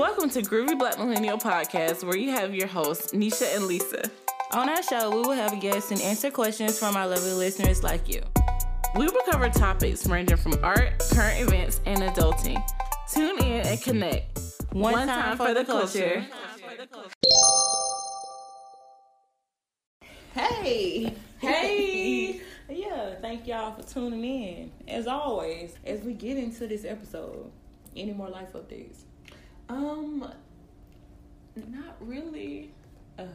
Welcome to Groovy Black Millennial Podcast, where you have your hosts, Nisha and Lisa. On our show, we will have guests and answer questions from our lovely listeners like you. We will cover topics ranging from art, current events, and adulting. Tune in and connect. One, One time, time, for, the culture. Hey. Hey. yeah, thank y'all for tuning in. As always, as we get into this episode, any more life updates? Um, not really. Um,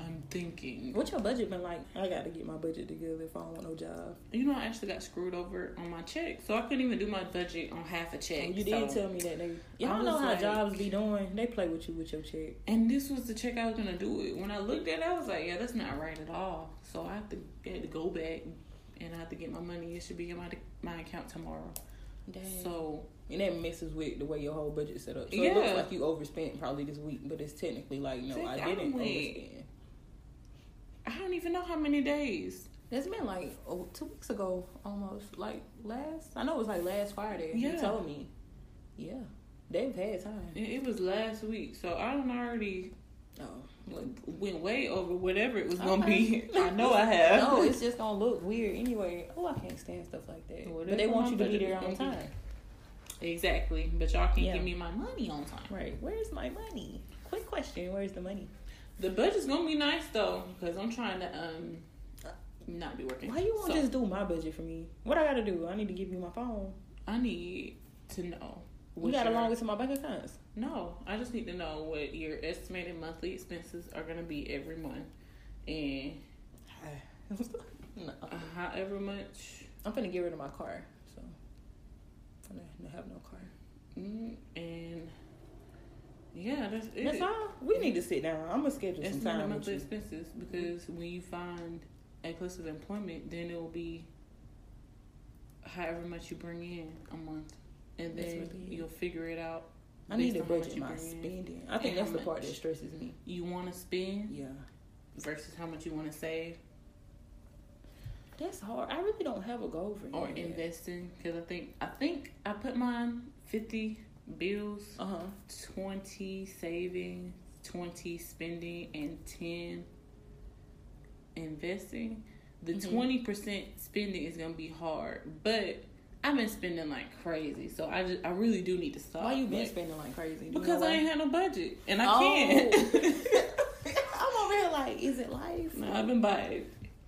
I'm thinking. What's your budget been like? I got to get my budget together if I don't want no job. You know, I actually got screwed over on my check, so I couldn't even do my budget on half a check. Oh, you did tell me that they. Y'all know how like, jobs be doing. They play with you with your check. And this was the check I was gonna do it. When I looked at it, I was like, yeah, that's not right at all. So I had to, I had to go back and I had to get my money. It should be in my my account tomorrow. Dang. So and that messes with the way your whole budget set up. So yeah. it looks like you overspent probably this week, but it's technically like no, I didn't overspend. I don't even know how many days. It's been like oh, two weeks ago, almost like last. I know it was like last Friday. Yeah. You told me. Yeah, they've had time. It, it was last week, so I don't already. Oh, went way over whatever it was gonna be. I know I have. No, it's just gonna look weird anyway. Oh, I can't stand stuff like that. Whatever but they want you to be there on time. Exactly, but y'all can't yeah. give me my money on time. Right? Where's my money? Quick question: Where's the money? The budget's gonna be nice though, because I'm trying to um not be working. Why you won't so, just do my budget for me? What I gotta do? I need to give you my phone. I need to know. You got log into my bank accounts. No, I just need to know what your estimated monthly expenses are gonna be every month, and no. however much. I'm gonna get rid of my car, I'm have no car. Mm, and yeah, that's it. That's all. We need to sit down. I'm gonna schedule some time. monthly expenses because when you find a place of employment, then it will be however much you bring in a month, and then you'll figure it out. I need to budget my spending. I think that's the part that stresses me. You want to spend, yeah, versus how much you want to save. That's hard. I really don't have a goal for or investing because I think I think I put mine fifty bills, uh-huh. 20 saving, 20 spending, and 10 investing. The mm-hmm. 20% spending is going to be hard, but I've been spending like crazy, so I just I really do need to stop. Why you been like, spending like crazy? because I ain't had no budget, and I oh. can't. I'm over here like, is it life? No, I've been buying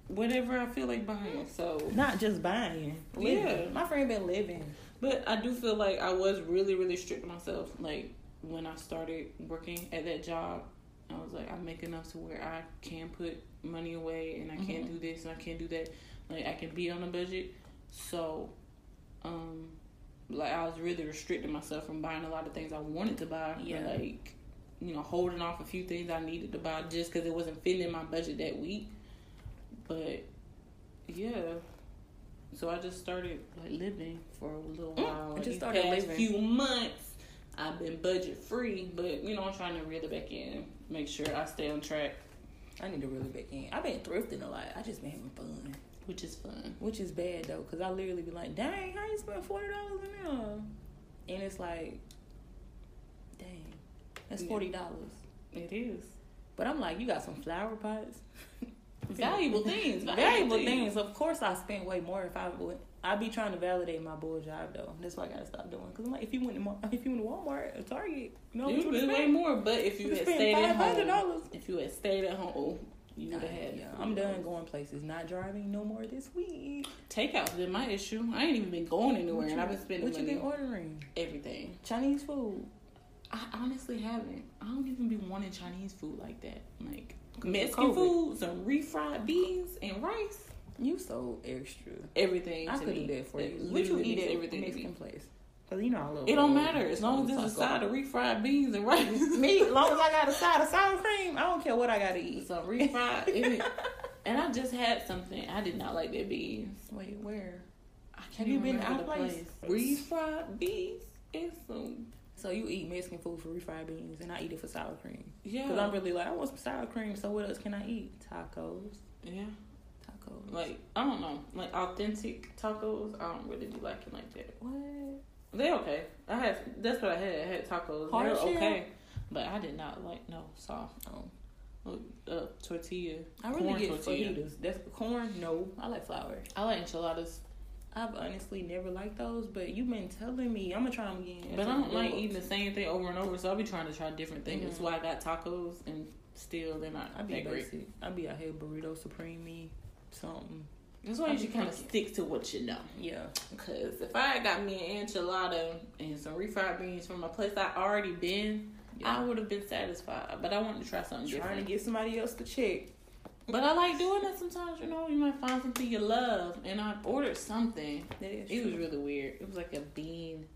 whatever I feel like buying. So not just buying. Living. Yeah, my friend been living. But I do feel like I was really, really strict to myself. Like when I started working at that job, I was like, I make enough to where I can put money away and I mm-hmm. can't do this and I can't do that. Like I can be on a budget. So, um, like I was really restricting myself from buying a lot of things I wanted to buy. Yeah. Like, you know, holding off a few things I needed to buy just because it wasn't fitting in my budget that week. But yeah, so I just started like living for a little mm, while. I just started past living. few months. I've been budget free, but you know I'm trying to reel it back in, make sure I stay on track. I need to reel it back in. I've been thrifting a lot. I just been having fun, which is fun. Which is bad though, cause I literally be like, "Dang, how you spend forty dollars in there?" And it's like, "Dang, that's forty dollars." It is. But I'm like, you got some flower pots. valuable things. Valuable things. Of course, I spent way more if I would. I'd be trying to validate my bull job though. That's what I gotta stop doing. Cause I'm like, if you went to if you went to Walmart or Target, you know, you would way more. But if you, you had stayed at home, if you had stayed at home, oh, you would have had. Yeah, I'm done going places. Not driving no more this week. Takeout's been my issue. I ain't even been going anywhere, and I've been spending. What you been ordering? Everything. Chinese food. I honestly haven't. I don't even be wanting Chinese food like that. Like Mexican food, some refried beans and rice. You so extra. Everything. I could do that for you. What you eat at everything Mexican place? Cause you know I love. It don't uh, matter as long as there's a side of refried beans and rice. Me, as long as I got a side of sour cream, I don't care what I gotta eat. Some refried. and I just had something. I did not like their beans. Wait, where? I can't Have you been out place? place? Refried beans and some so you eat Mexican food for refried beans, and I eat it for sour cream. Yeah. Because I'm really like, I want some sour cream. So what else can I eat? Tacos. Yeah. Tacos. Like I don't know, like authentic tacos. I don't really be liking like that. What? They okay. I had that's what I had. I had tacos. They're shell? okay, but I did not like no soft Oh, uh, tortilla. I really corn get tortilla. fajitas. That's corn. No, I like flour. I like enchiladas, I've honestly never liked those, but you've been telling me I'm gonna try them again. but I don't like eating the same thing over and over. So I'll be trying to try different things. That's Mhm. why I got tacos, and still they're not I be basic. I be out here burrito supreme me something. That's why I you should kind of stick to what you know. Yeah. Cause if I had got me an enchilada and some refried beans from a place I already been, I would have been satisfied. But I wanted to try something different. trying different. to get somebody else to check. But I like doing that sometimes. You know, you might find something you love, and I ordered something. That is It was really weird. It was like a bean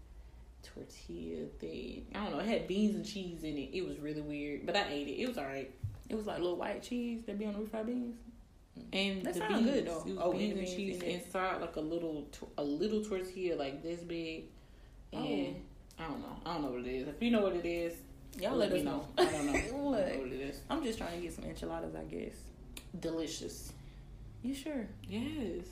tortilla thing. I don't know. It had beans and cheese in it. It was really weird, but I ate it. It was alright. It was like little white cheese that be on the refried beans. Mm. And That the beans, good, though. It was Oh, beans and cheese in inside, like a little a little tortilla, like this big. Oh. And I don't know. I don't know what it is. If you know what it is, Y'all let, us me know. I don't know. I don't know what it is. I'm just trying to get some enchiladas, I guess. Delicious. You sure? Yes.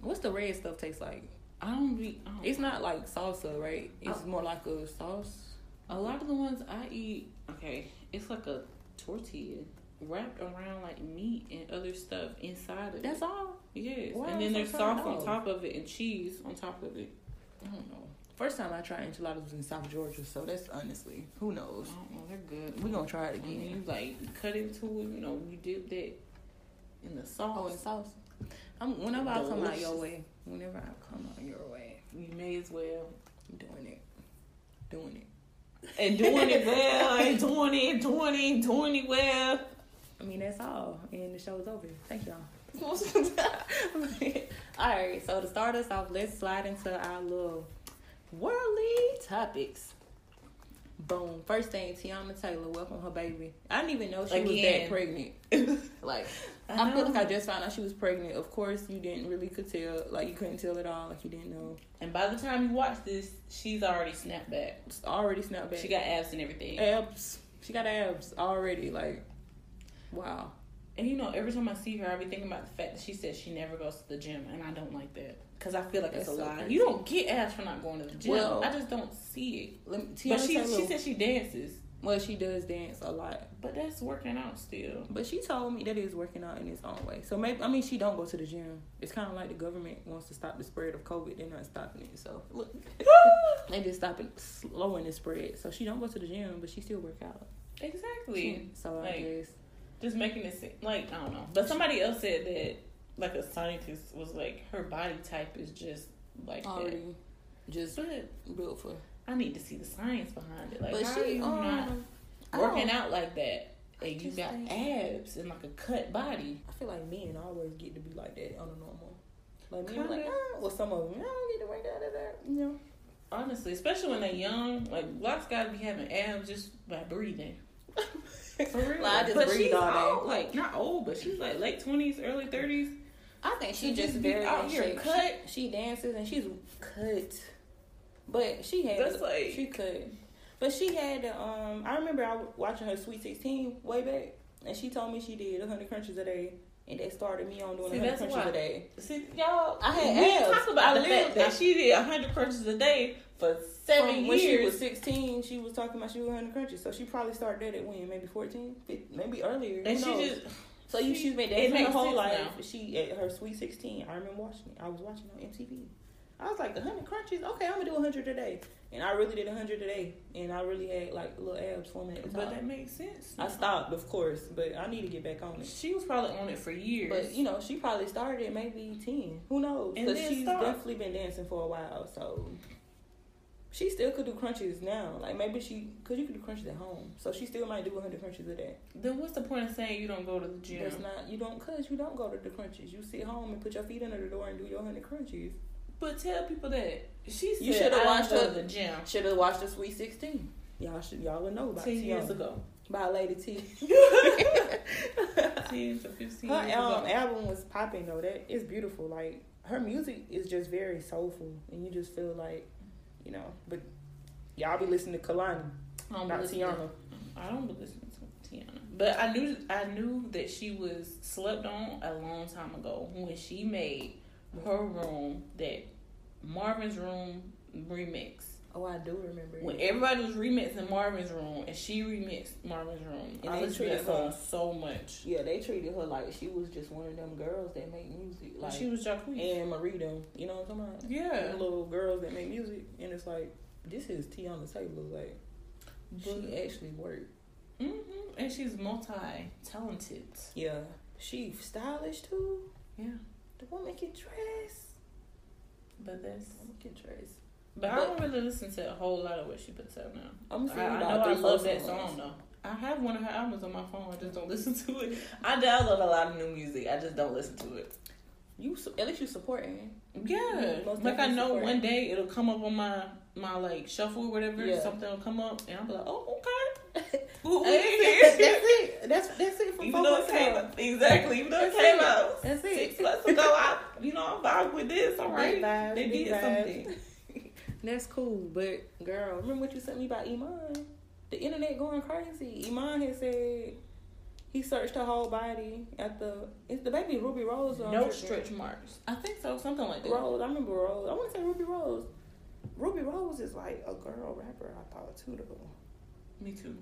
What's the red stuff taste like? I don't be. I don't It's not like salsa, right? It's Oh. more like a sauce. A lot of the ones I eat, okay, it's like a tortilla wrapped around like meat and other stuff inside of That's it. That's all. Yes, Why and then there's sauce on top of it and cheese on top of it. I don't know. First time I tried enchiladas was in South Georgia, so that's honestly who I knows. don't know, they're good. We're gonna try it And again. you like cut into it, you know, you dip that in the oh, sauce. Oh, and sauce. I'm, whenever I come out your way, whenever I come out your way, you may as well. I'm doing it, doing it. And doing it well, and doing it, doing it, doing it well. I mean, that's all, and the show's over. Thank y'all. all right, so to start us off, let's slide into our little worldly topics. Boom. First thing, Teyana Taylor welcome her baby. I didn't even know she was that pregnant. like, I, feel like I just found out she was pregnant. Of course, you didn't really could tell. Like, you couldn't tell at all. Like, you didn't know. And by the time you watch this, she's already snapped back. It's already snapped back. She got abs and everything. abs. She got abs already. Like, wow. And you know, every time I see her, I be thinking about the fact that she said she never goes to the gym, and I don't like that because I feel like it's a so lie. crazy. You don't get abs for not going to the gym. Well- I just don't see it. Let me, But she Taylor, she said she dances, well, she does dance a lot. but that's working out still. But she told me that it is working out in its own way. So maybe I mean she don't go to the gym. It's kind of like the government wants to stop the spread of COVID. They're not stopping it. So look, they just stopping slowing the spread. So she don't go to the gym, but she still work out. Exactly. So I guess Just making it seem like I don't know. But somebody else said that like a scientist was like her body type is just like that. already just But built for. I need to see the science behind it. Like but how she are you not um, I working out like that? And you got abs and like a cut body. I feel like men always get to be like that on a normal. Like men, like ah, well, some of them I don't get to work out of that. You know. Honestly, especially when they're young, like blacks gotta be having abs just by breathing. For real. Like, I just but she's all day. old, like not old, but she's like late twenties, early thirties. I think she She just just very out here shape. cut. She, she dances and she's cut, but she had That's like- she cut, but she had um. I remember I was watching her Sweet Sixteen way back, and she told me she did hundred crunches a day, and they started me on doing See, hundred that's crunches why- a day. See, y'all, I had we didn't abs. talk about I the fact that she did hundred crunches a day for seven From when she was sixteen, she was talking about she was hundred crunches, so she probably started that at when maybe 14, 15, maybe earlier. and she knows? just So you She- she's been dancing her whole life. now. She at her sweet sixteen. I remember watching it. I was watching on MTV. I was like, hundred crunches. Okay, I'm gonna do hundred a day, and I really did hundred a day, and I really had like little abs forming at the but that makes sense. I stopped, of course, but I need to get back on it. She was probably on it for years. But you know, she probably started at maybe ten. Who knows? Because she's stopped. definitely been dancing for a while, so she still could do crunches now. Like maybe she, cause you could do crunches at home, so she still might do hundred crunches a day. then what's the point of saying you don't go to the gym? That's not you don't cause you don't go to the crunches. You sit home and put your feet under the door and do your hundred crunches. But tell people that she said You shoulda watched her- to the gym Should have watched the Sweet Sixteen. Y'all should y'all would know about ten years ago. by Lady T. Ten to fifteen her years um, ago. album was popping though. That is beautiful. Like her music is just very soulful, and you just feel like, you know. But y'all be listening to Kehlani, I don't not Teyana. I don't be listening to Teyana. But I knew I knew that she was slept on a long time ago when she made her room that Marvin's room remix. Oh, I do remember. when it. everybody was remixing Marvin's Room and she remixed Marvin's Room. And I they treated her- so much. Yeah, they treated her like she was just one of them girls that make music. Like she was Jacquees. and Marie. You know what I'm talking about? Yeah. Them little girls that make music, and it's like this is tea on the table. Like she actually worked. Mm-hmm. And she's multi talented. Yeah, she stylish too. Yeah. The woman can dress. But that's. The woman can dress. But, I don't really listen to a whole lot of what she puts out now. I'm I, saying I about know I love that songs. song though. I have one of her albums on my phone. I just don't listen to it. I download a lot of new music. I just don't listen to it. You at least you supporting. Yeah, Most like I know support one day it'll come up on my my like shuffle or whatever. Yeah. Something will come up and I'll be like, oh okay. Ooh, that's it. That's that's it from Even though it came out, exactly. Even though it That's came it. out That's it. six months ago, I you know I'm vibe with this. All right, Big they did vibes. something. That's cool, but girl, remember what you sent me about Iman? The internet going crazy. Iman had said he searched her whole body at the it's the baby Ruby Rose. or No tripping. stretch marks. I think so. Something like that. Rose. I remember Rose. I want to say Ruby Rose. Ruby Rose is like a girl rapper. I thought it too though. Me too.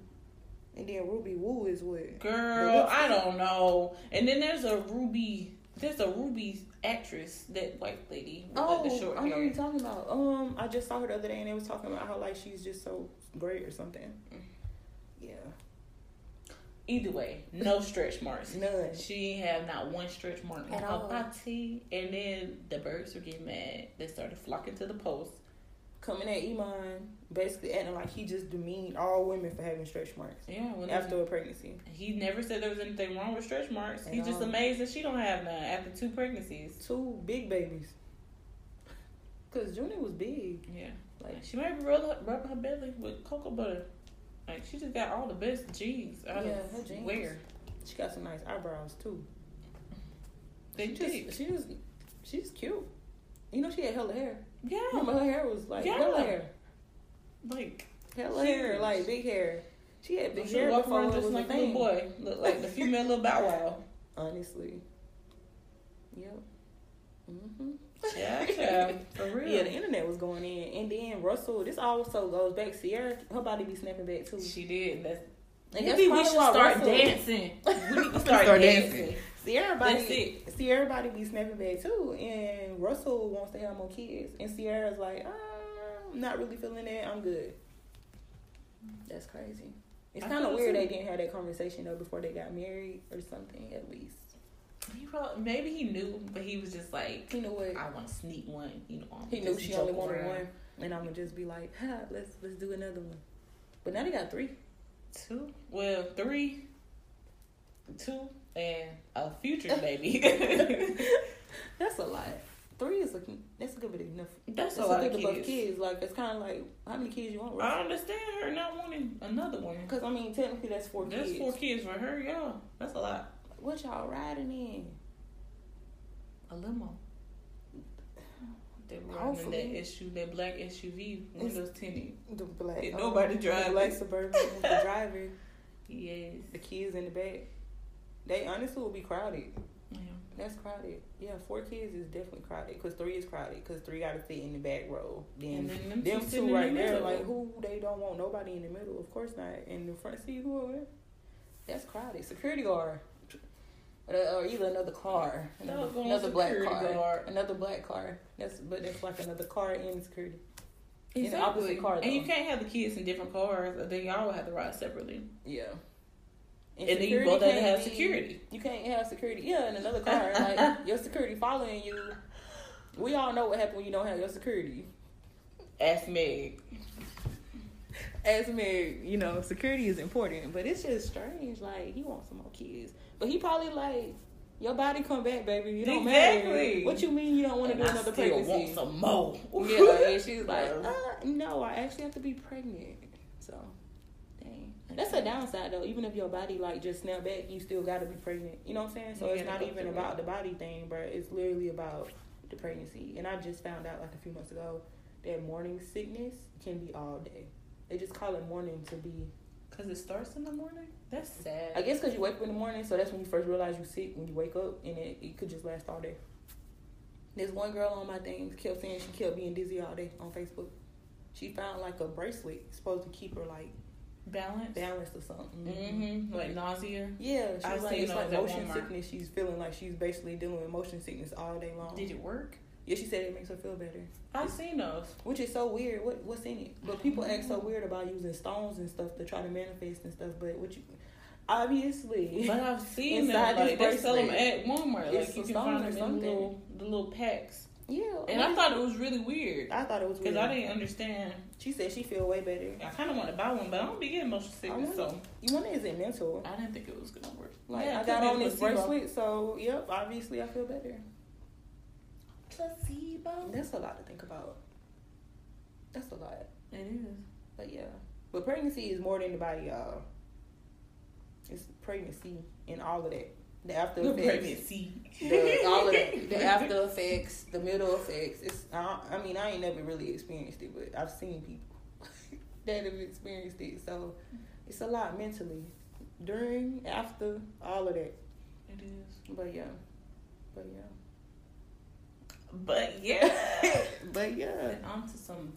And then Ruby Woo is what? Girl, I don't know. And then there's a Ruby. There's a Ruby actress, that white lady with Oh, like, the short I know what you're talking about. Um, I just saw her the other day, and they was talking about how like she's just so great or something. Yeah, Either way, no stretch marks. none. She have not one stretch mark on At her all. body. And then the birds were getting mad. They started flocking to the post. Coming at Iman, basically acting like he just demeaned all women for having stretch marks Yeah, after a pregnancy. he never said there was anything wrong with stretch marks. He's just amazed that she don't have none after two pregnancies. Two big babies. Cause Junior was big. Yeah, Like she might be rubbing her, rubbing her belly with cocoa butter. Like she just got all the best G's out Yeah, of her jeans. where she got some nice eyebrows too. they She just, she just she's cute. You know she had hella hair. Yeah, Remember her hair was like Yeah. hella hair. like Hella Huge. hair, like big hair. She had big she hair walk before around just was like a little boy, look like the female little Bow Wow. Honestly. Yep. hmm Yeah, yeah, for real. Yeah, the internet was going in, and then Russell. This also goes back. Ciara, her body be snapping back too. She did. That's And maybe we should start Russell- dancing. We need to start, Start dancing. dancing. Ciara That's body, it. Ciara body be snapping back too, and Russell wants to have more kids, and Ciara's like, "Uh, I'm not really feeling that. I'm good. That's crazy. It's kind of weird they didn't have that conversation though before they got married or something at least. He probably, maybe he knew, but he was just like, You know what? I want to sneak one. You know, I'm He knew she only wanted around. one, and I'm gonna just be like, ha, let's let's do another one. But now they got three. Two, well, three, two, and a future baby. That's a lot. Three is a that's a good bit enough. That's That's a lot good of kids. kids. Like it's kind of like how many kids you want? I understand her not wanting another one. Because I mean, technically that's four That's kids. four kids for her, yeah. That's a lot. What y'all riding in? A limo. They're riding in that issue, that black SUV, windows tinted. The black. Um, nobody the drive Black suburban. the driver. Yes. The kids in the back. They honestly will be crowded. Yeah. That's crowded. Yeah, four kids is definitely crowded. Cause three is crowded. Cause three got to fit in the back row. Then then them, them two, two right the there, like who they don't want nobody in the middle. Of course not. In the front seat, who? That's crowded. Security guard. Or, or either another car, another, another black car, guard. another black car. That's but that's like another car in security. In the Exactly. opposite car, and you can't have the kids in different cars. Then y'all would have to ride separately. Yeah. And, then you both have to have security. You can't have security. Yeah, in another car, like your security following you. We all know what happened when you don't have your security. Ask Meg. As me, you know, security is important, but it's just strange. Like he wants some more kids, but he probably like your body come back, baby. You don't matter. Exactly. What you mean you don't want to And do I another still pregnancy? want some more. Yeah, and she's like, uh, no, I actually have to be pregnant. So, that's a downside though. Even if your body like just snap back, you still got to be pregnant. You know what I'm saying? So You it's not even about it. the body thing, but it's literally about the pregnancy. And I just found out like a few months ago that morning sickness can be all day. They just call it morning to be. Cause it starts in the morning. That's sad. I guess because you wake up in the morning, so that's when you first realize you're sick when you wake up, and it, it could just last all day. There's one girl on my thing kept saying she kept being dizzy all day on Facebook. she found like a bracelet supposed to keep her like Balance. balanced or something. Mm-hmm. Like nausea. Yeah, she's I've like it's like motion Walmart. sickness. She's feeling like she's basically dealing with motion sickness all day long. Did it work? Yeah, she said it makes her feel better, I've seen those. which is so weird. What what's in it? But people act so weird about using stones and stuff to try to manifest and stuff. But what you obviously But I've seen them. Like they sell them at Walmart. it's Like you can find them in the little, the little packs. Yeah. And I thought it was really weird I thought it was weird. because I didn't understand. She said she feel way better. I kind of want to buy one, but I don't be getting motion sickness, I so You wonder is it mental? I didn't think it was gonna work. Like Yeah, I got could be on this placebo. bracelet, so yep, obviously I feel better. Placebo. That's a lot to think about. That's a lot. It is. But yeah. But pregnancy is more than the body, y'all. It's pregnancy and all of that. The after The effects. pregnancy. The, all of that. The after effects, the middle effects. It's I, I mean, I ain't never really experienced it, but I've seen people that have experienced it. So it's a lot mentally. During, after, all of that. It is. But yeah. But yeah. But yeah. But yeah. And on to some.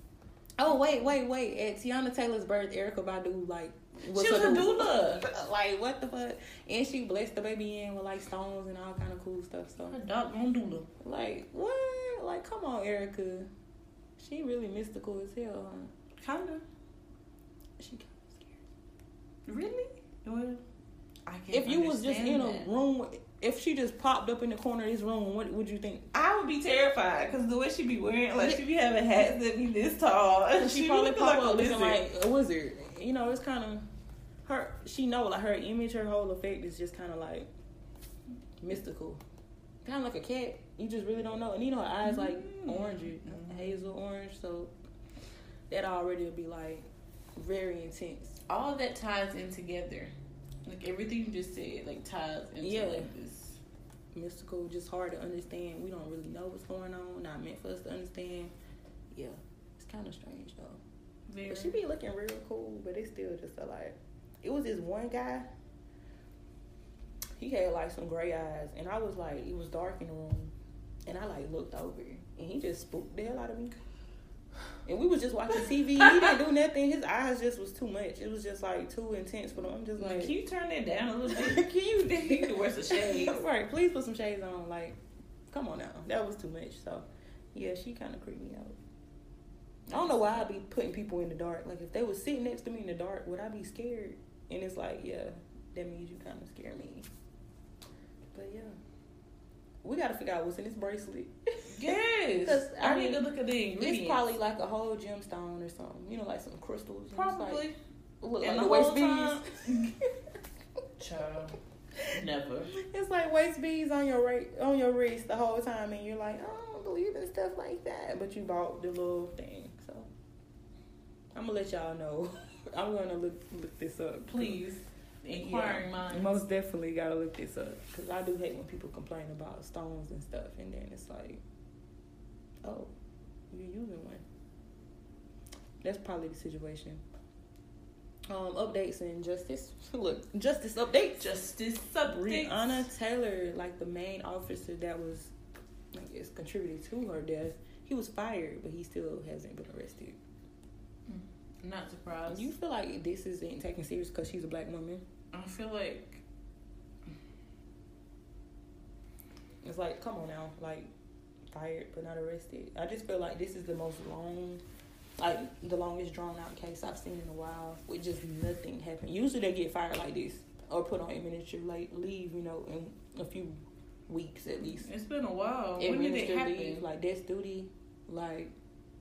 Oh wait, wait, wait! At Teyana Taylor's birth, Erykah Badu like she was a doula. Like what the fuck? And she blessed the baby in with like stones and all kind of cool stuff. So A doggone doula. like what? Like come on, Erykah. She really mystical as hell. Huh? Kinda. She kind of scared. Really? Well, I can't If you was just in understand a that. room, if she just popped up in the corner of this room, what would you think? I would be terrified because the way she be wearing, like she be having hats that be this tall, She, she, probably pop like up looking like a wizard. You know, it's kind of her. She know like her image, her whole effect is just kind of like mystical, kind of like a cat. You just really don't know. And you know, her eyes like Mm. orange, hazel orange. So that already will be like very intense. All that ties in together, like everything you just said, like ties into Yeah. like this. Mystical, just hard to understand. We don't really know what's going on. Not meant for us to understand. Yeah, it's kind of strange though. Very. But she be looking real cool, but it's still just a like. It was this one guy. He had like some gray eyes, and I was like, it was dark in the room, and I like looked over, and he just spooked the hell out of me. And we was just watching TV. He didn't do nothing. His eyes just was too much. It was just like too intense for them. I'm just like, can you turn that down a little bit? can you? you need to wear some shades. right, please put some shades on. Like, come on now, that was too much. So, yeah, she kind of creeped me out. I don't know why I'd be putting people in the dark. Like, if they was sitting next to me in the dark, would I be scared? And it's like, yeah, that means you kind of scare me. But yeah, we got to figure out what's in this bracelet. Yes. I I need mean, to look at the ingredients. It's probably like a whole gemstone or something. You know, like some crystals. and probably. Like, look And like the the waist whole time- beads. Child. Never. It's like waist beads on your on your wrist the whole time, and you're like, I don't believe in stuff like that. But you bought the little thing, I'm gonna let y'all know. I'm gonna look look this up, Please. Inquiring Yeah, minds. Most definitely gotta look this up because I do hate when people complain about stones and stuff, and then it's like, oh, you're using one. That's probably the situation. Um, updates and justice. Look, justice updates. Justice updates. Breonna Taylor, like the main officer that was, I guess, contributed to her death, he was fired, but he still hasn't been arrested. Not surprised. You feel like this isn't taken serious because she's a black woman? I feel like It's like, come on now, like fired but not arrested. I just feel like this is the most long, like the longest drawn out case I've seen in a while with just nothing happening. Usually they get fired like this or put on administrative like leave, you know, in a few weeks at least. it's been a while. When did it happen? leave, like death duty, like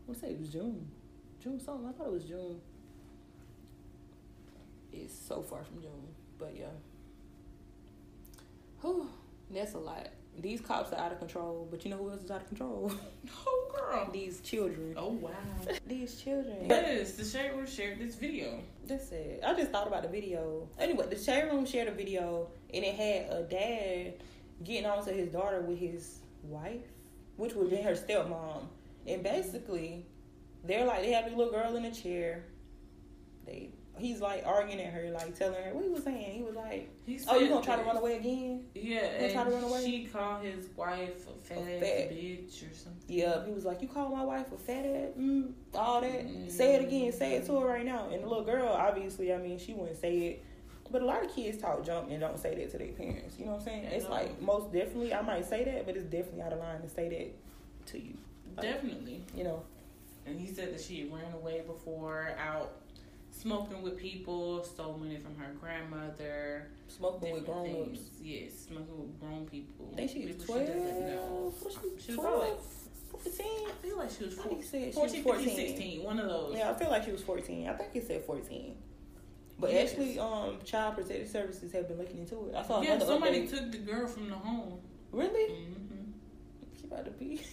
what's say it was June, June something. I thought it was June. It's so far from June, but yeah. Whew, that's a lot. These cops are out of control, but you know who else is out of control? Oh girl. These children. Oh wow. These children. Yes, the shade room shared this video. That's it. I just thought about the video. Anyway, the shade room shared a video, and it had a dad getting on to his daughter with his wife, which would be her stepmom. And basically, they're like, they have a little girl in a chair. They he's like arguing at her, like telling her what he was saying. He was like, He "Oh, you gonna try to run away again?" Yeah, Gonna try to run and away? she called his wife a fat, A ass fat- bitch or something. Yeah, he was like, "You call my wife a fat ass, mm, all that. Mm. Say it again. Say it to her right now." And the little girl, obviously, I mean, she wouldn't say it. But a lot of kids talk jump and don't say that to their parents. You know what I'm saying? It's like most definitely, I might say that, but it's definitely out of line to say that to you. Like, Definitely. You know, And he said that she had ran away before, out smoking with people, stole money from her grandmother. smoking with grown ups. things. Yes, smoking with grown people. I think she was People she know. twelve. She was 12? 14? I feel like she was I four, think it said she 14, 15, 14. 16. One of those. Yeah, I feel like she was 14. I think it said 14. But Yes. actually, um, Child Protective Services have been looking into it. I saw yeah, somebody update. took the girl from the home. Really? hmm She about to be.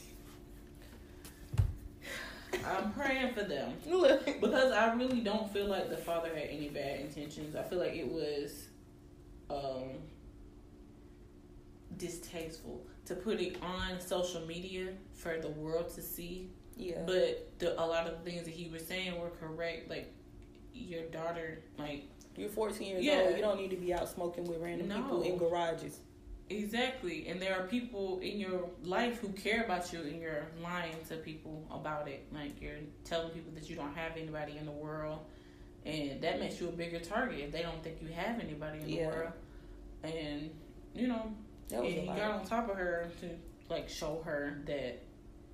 I'm praying for them. Because I really don't feel like the father had any bad intentions. I feel like it was um, distasteful to put it on social media for the world to see. Yeah. But the, a lot of the things that he was saying were correct. Like your daughter, like You're 14 years Yeah. old. You don't need to be out smoking with random No. people in garages. Exactly. And there are people in your life who care about you, and you're lying to people about it. Like you're telling people that you don't have anybody in the world, and that makes you a bigger target if they don't think you have anybody in the Yeah. world. And you know, and he got on top of her to like show her that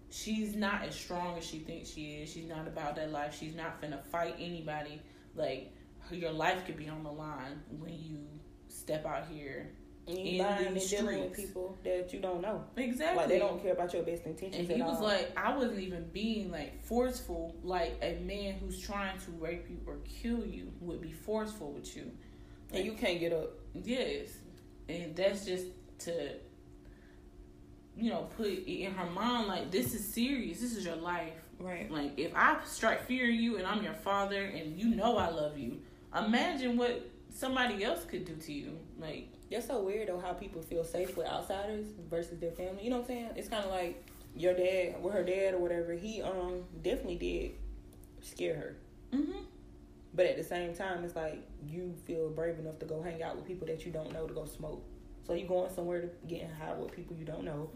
she's not as strong as she thinks she is. She's not about that life. She's not finna fight anybody. Like your life could be on the line when you step out here. And in you lying and dealing with people that you don't know. Exactly. Like, they don't care about your best intentions And he was all. like, I wasn't even being like forceful. Like a man who's trying to rape you or kill you would be forceful with you. and you can't get up. Yes, and that's just to, you know, put in her mind like this is serious. This is your life. Right. Like if I strike fear in you and I'm your father and you know I love you, imagine what somebody else could do to you. Like That's so weird though how people feel safe with outsiders versus their family. You know what I'm saying? It's kind of like your dad with her dad or whatever. He um definitely did scare her, mm-hmm. but at the same time, it's like you feel brave enough to go hang out with people that you don't know to go smoke. So you going somewhere to getting high with people you don't know.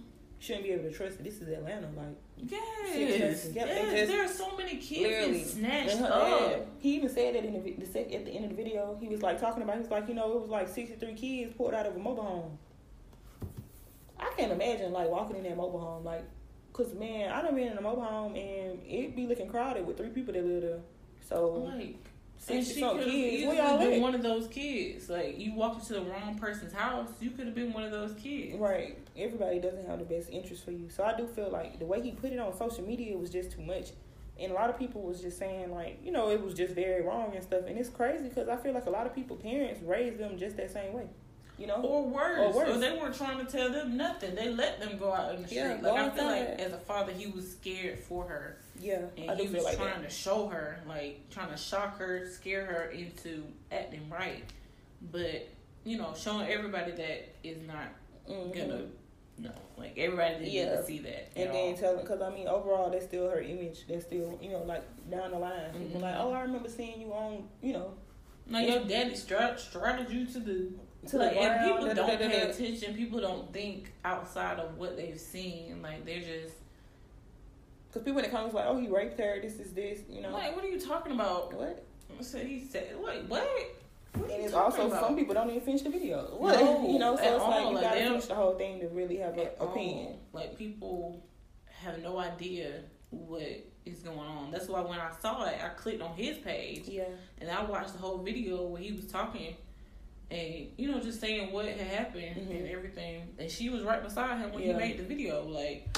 Shouldn't be able to trust it. This is Atlanta, like yes, Yes, yes. yep, they just- there are so many kids snatched up. dad, he even said that in the, the sec, at the end of the video. He was like talking about. He's like, you know, it was like sixty three kids pulled out of a mobile home. I can't imagine like walking in that mobile home, like, cause man, I done been in a mobile home and it be looking crowded with three people that live there. So Like, and she some could have easily been at? one of those kids. Like you walked into the wrong person's house, you could have been one of those kids. Right. Everybody doesn't have the best interest for you. So I do feel like the way he put it on social media was just too much. And a lot of people was just saying like, you know, it was just very wrong and stuff. And it's crazy because I feel like a lot of people parents raised them just that same way. You know? Or worse, Or or they weren't trying to tell them nothing. They let them go out in the street. Yeah, like I feel like as a father, he was scared for her, Yeah, and I he was like trying that. to show her, like trying to shock her, scare her into acting right. But you know, showing everybody that is not Mhm. gonna. No, like everybody didn't Yeah. to see that. And then all. telling, because I mean, overall, that's still her image. That's still, you know, like down the line. People Mhm. like, oh, I remember seeing you on, you know, like your daddy straddled you to the to like, the and people da- don't da- da- pay da- attention. People don't think outside of what they've seen. Like they're just Because people in the comments like, oh, he raped her. This is this, you know. like, what are you talking about? what? So he said, "Wait, what?" What are And you it's talking also about? some people don't even finish the video. What? No, you know, so at it's like all. you Like, gotta they finish the whole thing to really have an At all. opinion. Like people have no idea what is going on. That's why when I saw it, I clicked on his page Yeah. and I watched the whole video where he was talking and you know just saying what had happened Mhm. and everything. And she was right beside him when Yeah. he made the video. Like,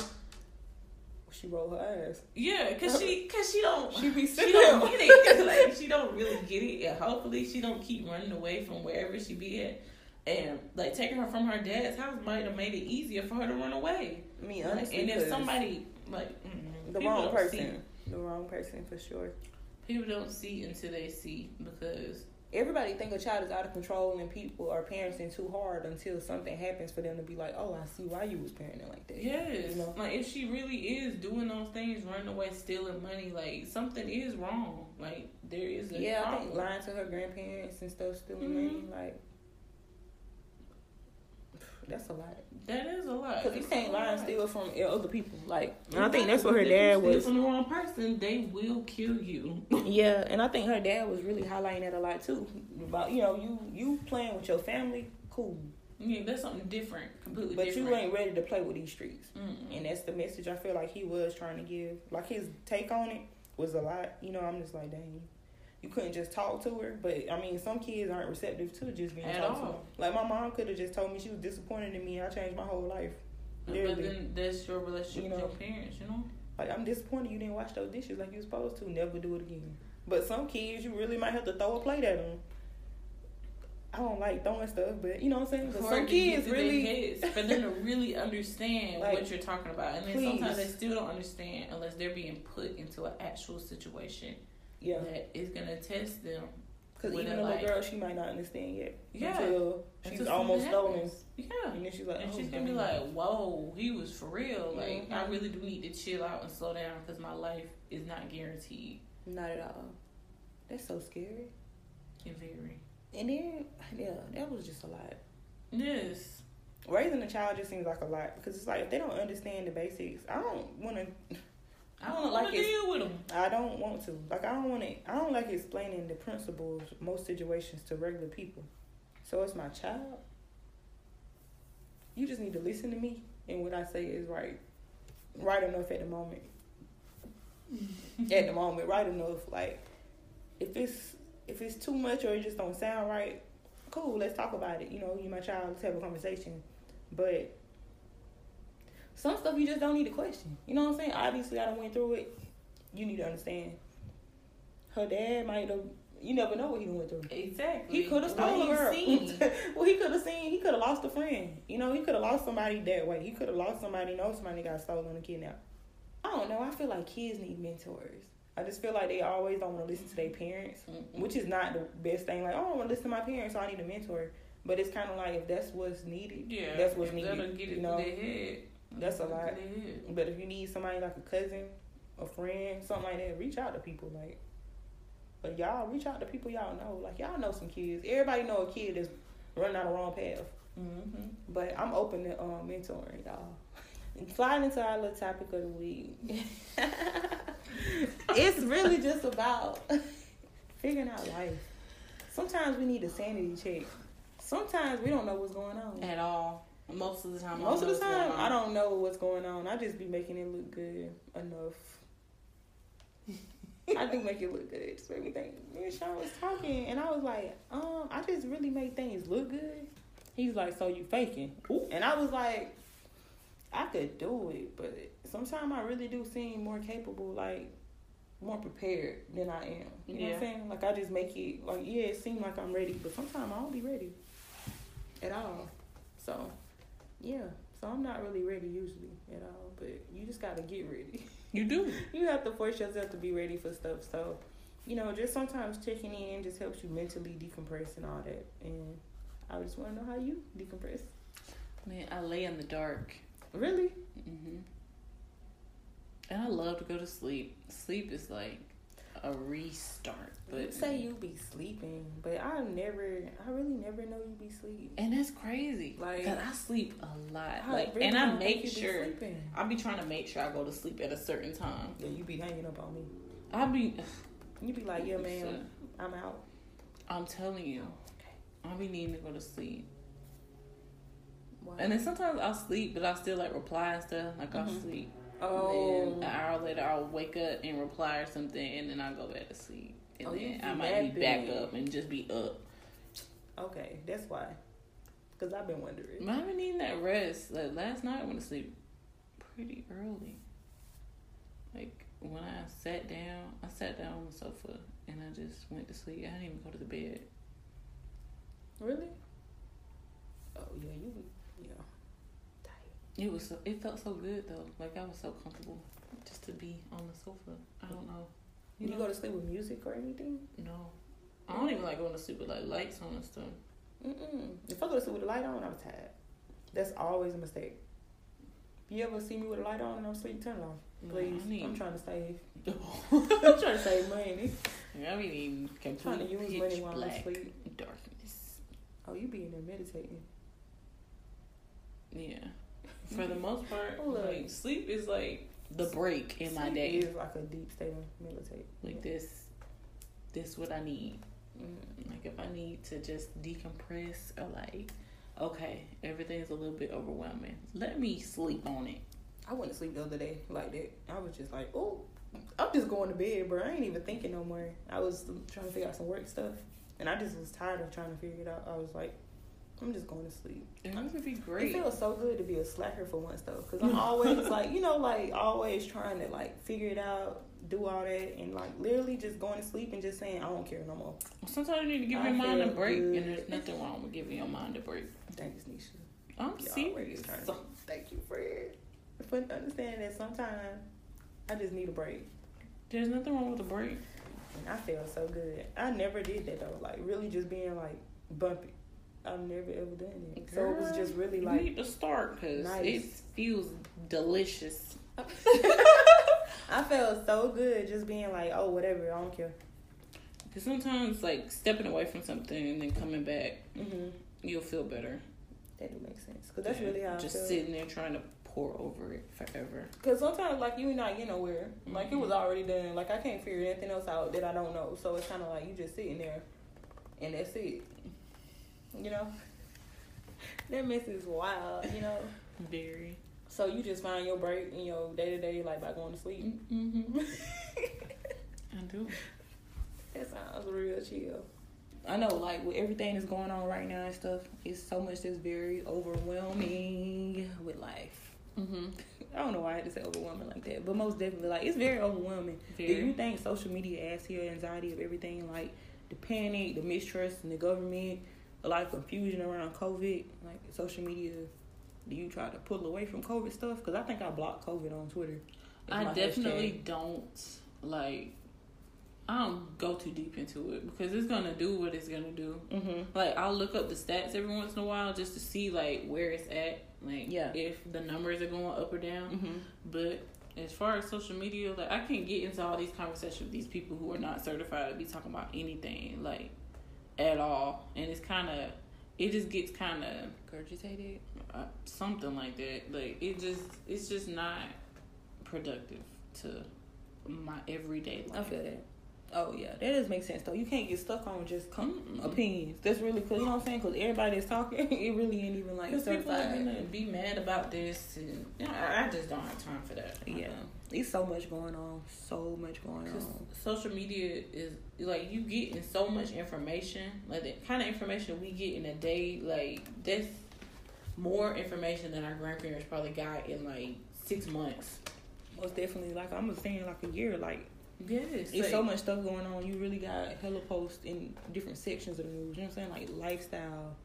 She rolled her eyes. yeah, cause she, cause she don't. She be she don't get it. Like she don't really get it, and hopefully she don't keep running away from wherever she be at. And like taking her from her dad's house might have made it easier for her to run away. I Like, honestly, and if somebody like the wrong person, see- the wrong person for sure. people don't see until they see because everybody think a child is out of control and people are parenting too hard until something happens for them to be like, oh, I see why you was parenting like that. Yes. You know? Like if she really is doing those things, running away, stealing money, like something is wrong. Like there is a Yeah, I think lying to her grandparents and stuff, stealing Mhm. money, like that's a lot. that is a lot. Because you can't lie and lot. steal from other people. Like, and I think that's what her because if you dad steal was. from the wrong person. They will kill you. Yeah, and I think her dad was really highlighting that a lot too. About you know you you playing with your family, cool, yeah, that's something different, completely but different. you ain't ready to play with these streets. Mm-mm. And that's the message I feel like he was trying to give. Like his take on it was a lot. You know, I'm just like, dang, you couldn't just talk to her. But I mean, some kids aren't receptive to just being At talked to. Like my mom could have just told me she was disappointed in me. I changed my whole life. But Literally. then that's your relationship You with your parents, you know. Like I'm disappointed you didn't wash those dishes like you was supposed to. Never do it again. But some kids, you really might have to throw a plate at them. I don't like throwing stuff, but you know what I'm saying. But For some it to get kids really, heads, for them to really understand Like, what you're talking about, and then sometimes they still don't understand unless they're being put into an actual situation yeah. that is gonna test them. Because even a, a girl, she might not understand yet. Yeah. Until she's until almost stolen. Yeah. and then she's like, And oh, she's gonna be like, "Whoa, he was for real. Like, I Mhm. really do need to chill out and slow down because my life is not guaranteed." not at all. That's so scary. And very. And then, yeah, that was just a lot. Yes. Raising a child just seems like a lot because it's like if they don't understand the basics, I don't want to. I I don't like to it. deal with them. I don't want to. Like I don't want to. I don't like explaining the principles most situations to regular people. So it's my child. You just need to listen to me, and what I say is right, right enough at the moment. at the moment, right enough. Like if it's if it's too much or it just don't sound right, cool. Let's talk about it. You know, you my child. Let's have a conversation. But some stuff you just don't need to question. You know what I'm saying? Obviously, I done went through it. You need to understand. Her dad might have. You never know what he went through. Exactly. He could have stolen her. seen. well, he could have seen. He could have lost a friend. You know, he could have lost somebody that way. He could have lost somebody. Know somebody got stolen or kidnapped. I don't know. I feel like kids need mentors. I just feel like they always don't want to listen to their parents, Mm-mm. which is not the best thing. Like, oh, I don't want to listen to my parents, so I need a mentor. But it's kind of like if that's what's needed, Yeah, that's what's needed. That'll get it you know, their head. That's a lot. But if you need somebody like a cousin, a friend, something like that, reach out to people. Like, but y'all reach out to people y'all know. Like y'all know some kids. Everybody know a kid that's running down the wrong path. Mm-hmm. But I'm open to um, mentoring y'all. And sliding into our little topic of the week. it's really just about figuring out life. Sometimes we need a sanity check. Sometimes we don't know what's going on. At all. Most of the time. I Most of don't the know what's time, going I on. don't know what's going on. I just be making it look good enough. I do make it look good. Just make me think. Me and Sean was talking, and I was like, um, I just really make things look good. He's like, so you faking? And I was like, I could do it, but sometimes I really do seem more capable, like more prepared than I am. You know what I'm saying? Like I just make it like yeah, it seems like I'm ready, but sometimes I don't be ready at all. So yeah, so I'm not really ready usually at all. But you just gotta get ready. You do. you have to force yourself to be ready for stuff. So you know, just sometimes checking in just helps you mentally decompress and all that. And I just want to know how you decompress. Man, I lay in the dark. Really? hmm And I love to go to sleep. Sleep is like a restart. you But say you be sleeping, but I never, I really never know you be sleeping. and that's crazy. Like- I sleep a lot. I like, really and I make you be sure. I be trying to make sure I go to sleep at a certain time. Yeah, you be hanging up on me. I be. You be like, yeah, man, I'm out. I'm telling you, I be needing to go to sleep. Wow. And then sometimes I'll sleep, but I'll still like reply and stuff. Like I'll Mhm. sleep. Oh, And then an hour later, I'll wake up and reply or something, and then I'll go back to sleep. And Oh, then I might be back big. up and just be up. okay, that's why. Cause I've been wondering. I've been needing that rest. Like last night, I went to sleep pretty early. Like when I sat down, I sat down on the sofa and I just went to sleep. I didn't even go to the bed. Really? Oh yeah, you be yeah. Tight. It was so, it felt so good though. Like I was so comfortable just to be on the sofa. I don't know. You, know? go to sleep with music or anything? No. I don't even like going to sleep with like lights on and stuff. Mm-mm. If I go to sleep with the light on, I'm tired. That's always a mistake. If You ever see me with a light on and I'm asleep? Turn it off, please. I'm trying to save. I'm trying to save money. I mean, I'm trying to use money while I'm asleep. darkness. Oh, you be in there meditating. Yeah. For the most part, Look. like sleep is like the break in my day. is like a deep state of meditate. Like this, this what I need. Mm. Like if I need to just decompress or like, okay, everything's a little bit overwhelming. Let me sleep on it. I went to sleep the other day like that. I was just like, oh, I'm just going to bed, bro. I ain't even thinking no more. I was trying to figure out some work stuff, and I just was tired of trying to figure it out. I was like, I'm just going to sleep. It would be It feels so good to be a slacker for once though, because I'm always like, you know, like always trying to like figure it out, do all that, and like literally just going to sleep and just saying I don't care no more. Sometimes you need to give I your mind a break, good. and there's nothing wrong with giving your mind a break. Thanks, Nisha. I'm You serious. to- Thank you for it. For understanding that sometimes I just need a break. There's nothing wrong with a break. And I feel so good. I never did that though. Like really just being like bumpy. I've never ever done it. so it was just really you like need to start because nice. it feels delicious. I felt so good just being like, oh whatever, I don't care. Because sometimes, like stepping away from something and then coming back, hmm you'll feel better. That do make sense. Cause that's really how I just sitting there trying to pour over it forever. Cause sometimes like you not getting nowhere. Like it was Mhm. already done. Like I can't figure anything else out that I don't know. So it's kind of like you just sitting there, and that's it. You know. That mess is wild. You know. Very. So you just find your break in your day to day, like by going to sleep. Mm-hmm. I do. That sounds real chill. I know, like with everything that's going on right now and stuff, it's so much that's very overwhelming with life. Mm-hmm. I don't know why I had to say overwhelming like that, but most definitely, like it's very overwhelming. Do you think social media adds to your anxiety of everything, like the panic, the mistrust in the government, a lot of confusion around COVID, like social media? Do you try to pull away from COVID stuff? Because I think I blocked COVID on Twitter. I definitely don't like. I don't go too deep into it because it's gonna do what it's gonna do. Mm-hmm. Like I'll look up the stats every once in a while just to see like where it's at, like Yeah. if the numbers are going up or down. Mm-hmm. But as far as social media, like I can't get into all these conversations with these people who are not certified to be talking about anything like at all, and it's kind of it just gets kind of Regurgitated. uh, something like that. Like it just it's just not productive to my everyday life. I feel that. Oh yeah, that does make sense though. You can't get stuck on just com- opinions. That's really cool. You know what I'm saying? Because everybody that's talking, it really ain't even like Because people are gonna be mad about this, and you know, I I just don't have time for that. Yeah, there's so much going on. So much going on. social media is like you getting so much information, like the kind of information we get in a day, like that's more information than our grandparents probably got in like six months. Most definitely, like I'm saying, like a year. Like Yes, it's so much stuff going on. You really got hella posts in different sections of the news. You know what I'm saying? Like lifestyle,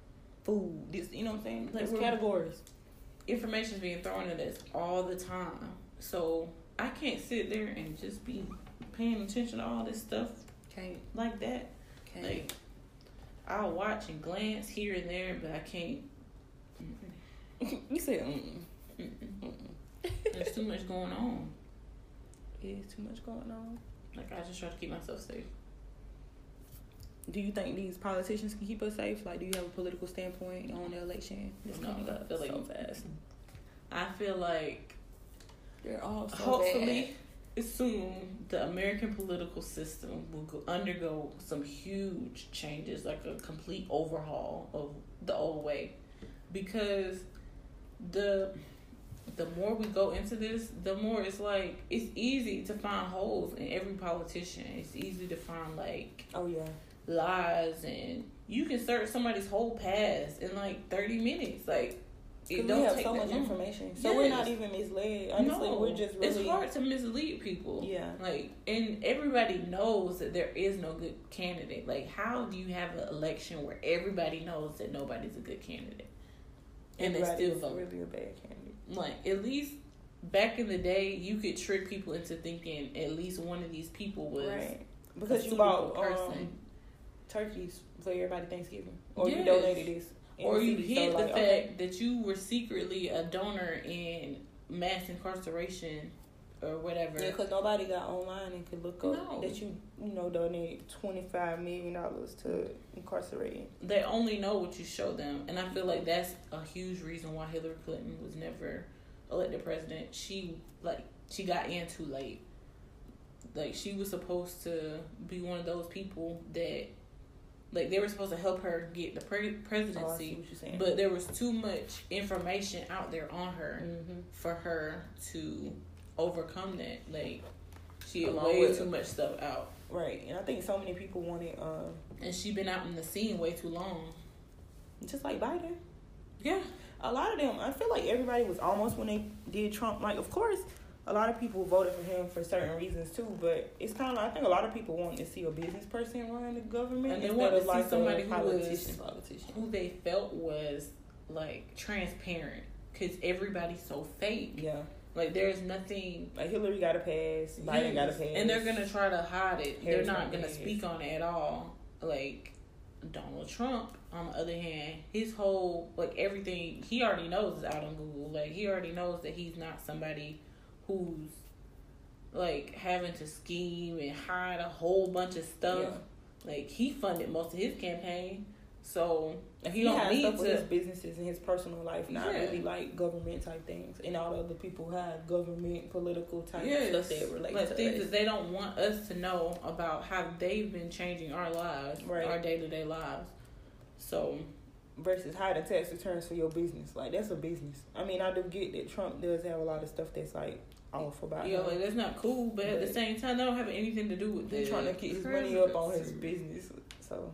food. This, you know what I'm saying? Like, categories. information is being thrown at us all the time. So I can't sit there and just be paying attention to all this stuff Can't, like that. can't. Like I'll watch and glance here and there, but I can't. Mm-mm. you said, mm Mm-mm. mm. There's too much going on. It's too much going on. Like I just try to keep myself safe. Do you think these politicians can keep us safe? Like, do you have a political standpoint on the election? that's No, coming I up feel like so fast. I feel like They're all so hopefully soon the American political system will go, undergo some huge changes, like a complete overhaul of the old way, because the the more we go into this, the more it's like it's easy to find holes in every politician. It's easy to find like. Oh yeah, lies and you can search somebody's whole past in like 30 minutes like it don't we have take so much long. information, so we're not even misled. Honestly, no, we're just really it's hard to mislead people Yeah. like and everybody knows that there is no good candidate like how do you have an election where everybody knows that nobody's a good candidate and they still vote really a bad candidate. Like at least back in the day you could trick people into thinking at least one of these people was Right. Because you bought um, turkeys for everybody Thanksgiving, or Yes. you donated this, or you hid So, the like, fact okay. that you were secretly a donor in mass incarceration or whatever. Yeah, because nobody got online and could look up No. that you, you know, donated twenty five million dollars to incarcerating. they only know what you show them, and I feel like that's a huge reason why Hillary Clinton was never elected president. She like she got in too late. Like she was supposed to be one of those people that, like they were supposed to help her get the pre- Oh, I see presidency, what you're saying. but there was too much information out there on her hmm for her to overcome that. Like she had way too much stuff out, right, and I think so many people wanted, um, and she been out in the scene way too long. just like Biden. Yeah, a lot of them i feel like everybody was almost when they did trump like of course a lot of people voted for him for certain reasons too but it's kind of i think a lot of people want to see a business person run the government And they want to see like somebody who politician is- politician who they felt was like transparent because everybody's so fake. yeah Like there's nothing. like hillary got a pass biden got a pass and they're gonna try to hide it. Harris they're not gonna pass. speak on it at all. Like Donald Trump, on the other hand, his whole like everything he already knows is out on Google. Like he already knows that he's not somebody who's like having to scheme and hide a whole bunch of stuff. yeah. Like he funded most of his campaign, so If he, he, don't has need stuff with his businesses and his personal life, not Yeah. really like government type things. And all the other people have government, political type Yes, stuff that relate like to things us. that they don't want us to know about how they've been changing our lives, Right. our day to day lives. So versus hiding tax returns for your business. Like that's a business. I mean, I do get that Trump does have a lot of stuff that's like off about yeah, him. like that's not cool. But, at the same time, that don't have anything to do with He's the trying to keep his money up on his business. So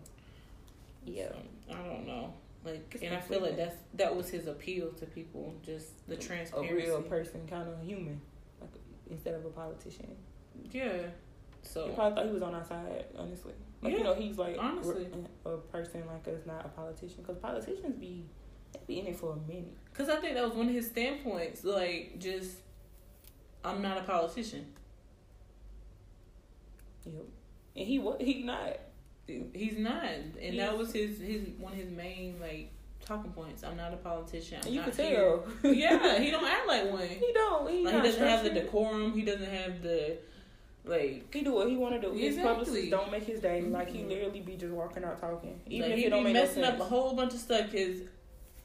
yeah, So, I don't know. Like, and I feel like that's that was his appeal to people, just the transparency. a real person, kind of human, like instead of a politician. Yeah. You So probably thought he was on our side, honestly. Like Yeah, you know, he's like honestly. a person like us, not a politician. Because politicians be they be in it for a minute. Because I think that was one of his standpoints. Like, just, I'm not a politician. Yep. And he was he not. He's not, and He's- that was his his one of his main like talking points. I'm not a politician. I'm you not can tell. yeah, he don't act like one. he don't. He, Like he doesn't have the decorum. He doesn't have the like. He do what he want to do. His Exactly. publicists don't make his day. Like he Mhm. literally be just walking out talking, even like, if he it don't be make no messing up a whole bunch of stuff because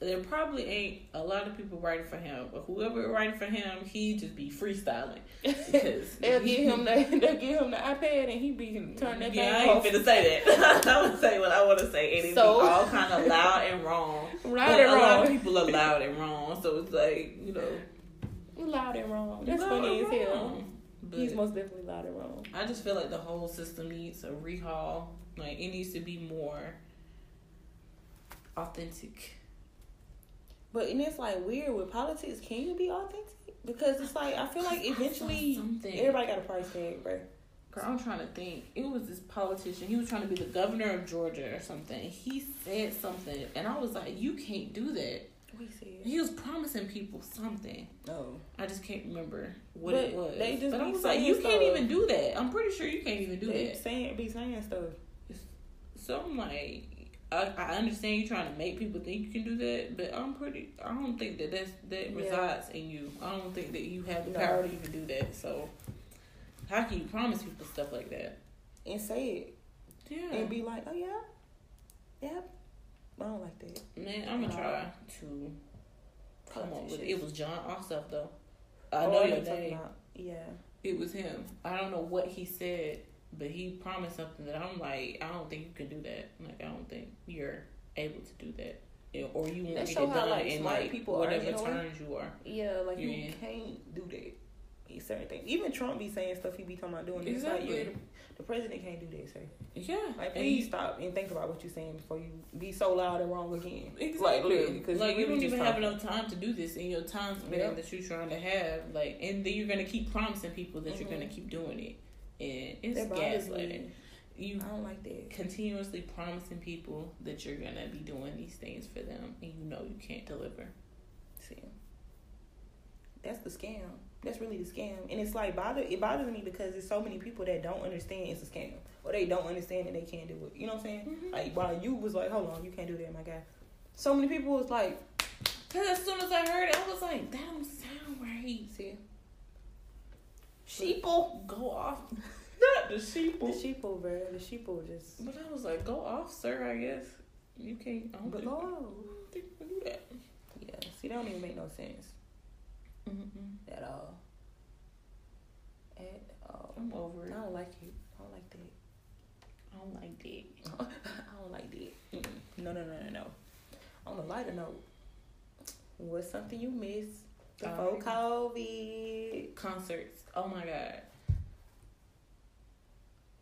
there probably ain't a lot of people writing for him. But whoever writing for him, he just be freestyling. Because They'll give him the they'll give him the iPad and he be turn that yeah, I ain't off. finna say that. I would say what I want to say, and it So- all kind of loud and wrong. Loud But and a lot of people are loud and wrong, so it's like you know, Loud and wrong. That's funny as hell. But He's most definitely loud and wrong. I just feel like the whole system needs a rehaul. Like it needs to be more authentic. But and it's like weird with politics. Can you be authentic? Because it's like I feel like eventually everybody got a price tag, bro. Girl, I'm trying to think. It was this politician. He was trying to be the governor of Georgia or something. He said something, and I was like, "You can't do that." We said He was promising people something. no. I just can't remember what But it was. they just but I was like, "You can't even do that." I'm pretty sure you can't even do They that. saying be saying stuff. So I'm like, I, I understand you trying to make people think you can do that, but I'm pretty. I don't think that that's that Yeah. resides in you. I don't think that you have the No. power to even do that. So how can you promise people stuff like that? And say it. Yeah, And be like, Oh yeah. Yep. I don't like that. man, I'm gonna try to come up with. Politicians. It was Jon Ossoff though. I Oh, know your talking name. about- Yeah. It was him. I don't know what he said, but he promised something that I'm like, I don't think you can do that. Like, I don't think you're able to do that, Yeah, or you won't get it done like, in like people whatever in a way. terms you are. Yeah, like You're you can't do that. Certain things. Even Trump be saying stuff he be talking about doing. It's like Exactly. the, president can't do that, sir. Yeah, Like please stop and think about what you're saying before you be so loud and wrong again. Exactly. Like literally, because like you really don't even have talking. enough time to do this in your time span Yep. that you're trying to have. Like, and then you're gonna keep promising people that you're Mhm. gonna keep doing it, and it's gaslighting. You I don't like that. continuously promising people that you're gonna be doing these things for them, and you know you can't deliver. See, that's the scam. That's really the scam, and it's like bother. It bothers me because there's so many people that don't understand it's a scam. or they don't understand that they can't do it. You know what I'm saying? Mhm. Like while you was like, hold on, you can't do that, my guy. So many people was like, Cause as soon as I heard it, I was like, that don't sound right. see, sheeple, Go off. Not the sheeple. the sheeple, bro, the sheeple just. But I was like, go off, sir. I guess you can't. I don't But think, I no, don't think do that. yeah, see, that don't even make no sense Mm-mm. at all. At all. I'm over it. I don't like it. I don't like that. I don't like that. I don't like that. Mm-mm. No, no, no, no, no. On a lighter note, what's something you missed before Um, COVID? Concerts. Oh my god.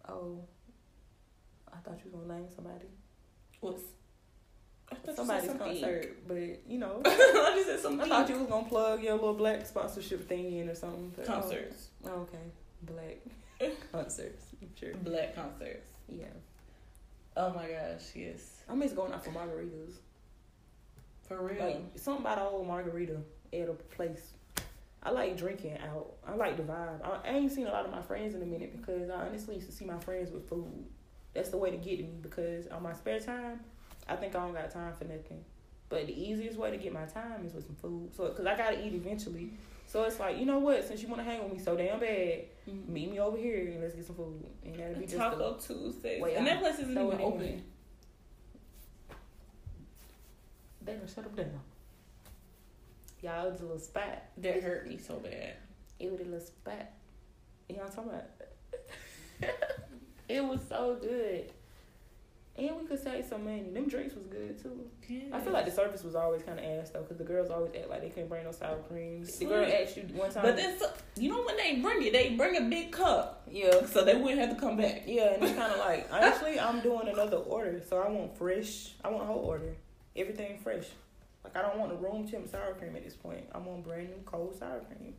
Oh, I thought you were gonna name somebody. What's? I thought you said Somebody's something. concert, but you know, I just said I thought you was gonna plug your little black sponsorship thing in or something. but- oh, Concerts. Oh, okay, black concerts. Sure. Black concerts. Yeah, Oh my gosh, yes. I miss going out for margaritas. For real. Like something about old margarita at a place. I like drinking out. I like the vibe. I, I ain't seen a lot of my friends in a minute because I honestly used to see my friends with food. That's the way to get to me because on my spare time, I think I don't got time for nothing. But the easiest way to get my time is with some food. So, cause I gotta eat eventually. So it's like, you know what? Since you want to hang with me so damn bad, Mhm. meet me over here and let's get some food. And that'll be just Taco the, Tuesdays. way and I that place isn't throw even open. they gonna shut them down. Y'all, it was a little spot. That hurt me so bad. It was a little spot. You know what I'm talking about? it was so good. And we could save some money. Them drinks was good too. I feel like the service was always kind of ass though, because the girls always act like they couldn't bring no sour cream. The girl asked you one time. But then, you know when they bring it, they bring a big cup, yeah, so they wouldn't have to come back. yeah, and it's kind of like honestly, I'm doing another order, so I want fresh. I want a whole order, everything fresh. Like I don't want a room temp sour cream at this point. I want brand new cold sour cream.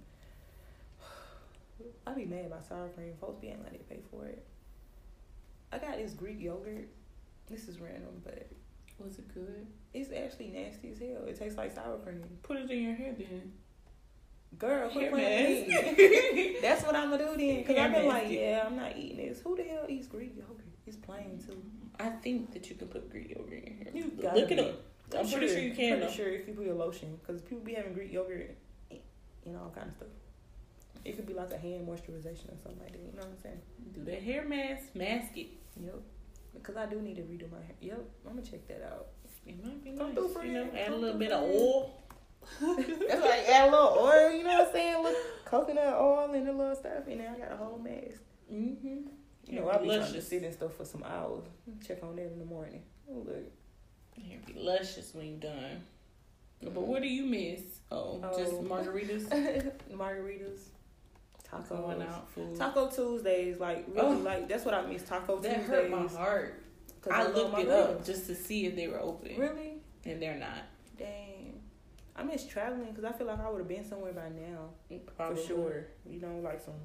I be mad about sour cream. Folks be acting like they pay for it. I got this Greek yogurt. This is random, but Was it good? it's actually nasty as hell. It tastes like sour cream. Put it in your hair then. Girl, quit playing me. That's what I'm gonna do then. Cause I've been like, yeah, I'm not eating this. Who the hell eats Greek yogurt? It's plain too. I think that you can put Greek yogurt in your hair. You Look gotta it be. up. I'm pretty sure you can, Pretty though. sure if you put your lotion, because people be having Greek yogurt and all kind of stuff. It could be like a hand moisturization or something like that. You know what I'm saying? Do that hair mask, mask it. Yep. Because I do need to redo my hair. Yep. I'm gonna check that out. It might be Come nice. through, you know, friend. add a little bit of oil. That's like add a little oil. You know what I'm saying? A little coconut oil and a little stuff, and then I got a whole mask. Mm-hmm. You know, I'll be trying to sit and stuff for some hours. Check on that in the morning. Oh, look. Hair be luscious when you're done. But what do you miss? Oh, just Oh. margaritas. Margaritas. Taco Going out food. Taco Tuesdays, like really, Oh. like that's what I miss. Taco that Tuesdays. hurt my heart. I love looked it up just to see if they were open, Really? and they're not. Dang. I miss traveling because I feel like I would have been somewhere by now Probably. for sure. You know, like some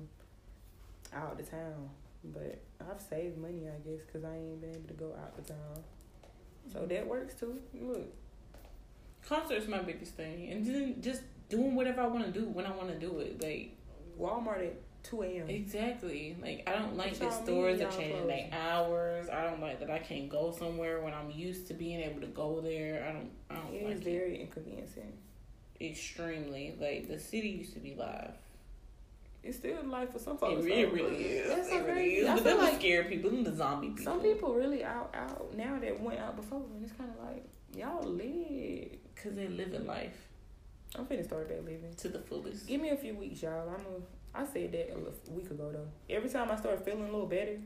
out of town. But I've saved money, I guess, because I ain't been able to go out of town. So that works too. Look, Concerts my biggest thing, and then just doing whatever I want to do when I want to do it. Like Walmart at two a.m. exactly. Like I don't like that stores are changing their hours. I don't like that I can't go somewhere when I'm used to being able to go there. I don't. I don't It like is it. very inconveniencing. extremely. Like the city used to be live. It's still life for some It folks. really, though. really is. That's it really is. But them the like scared people, them the zombie people. some people really out out now that went out before, and it's kind of like y'all live. because they're living life I'm finna start back living. to the fullest. Give me a few weeks, y'all. I'm a. I said that a week ago though. Every time I start feeling a little better,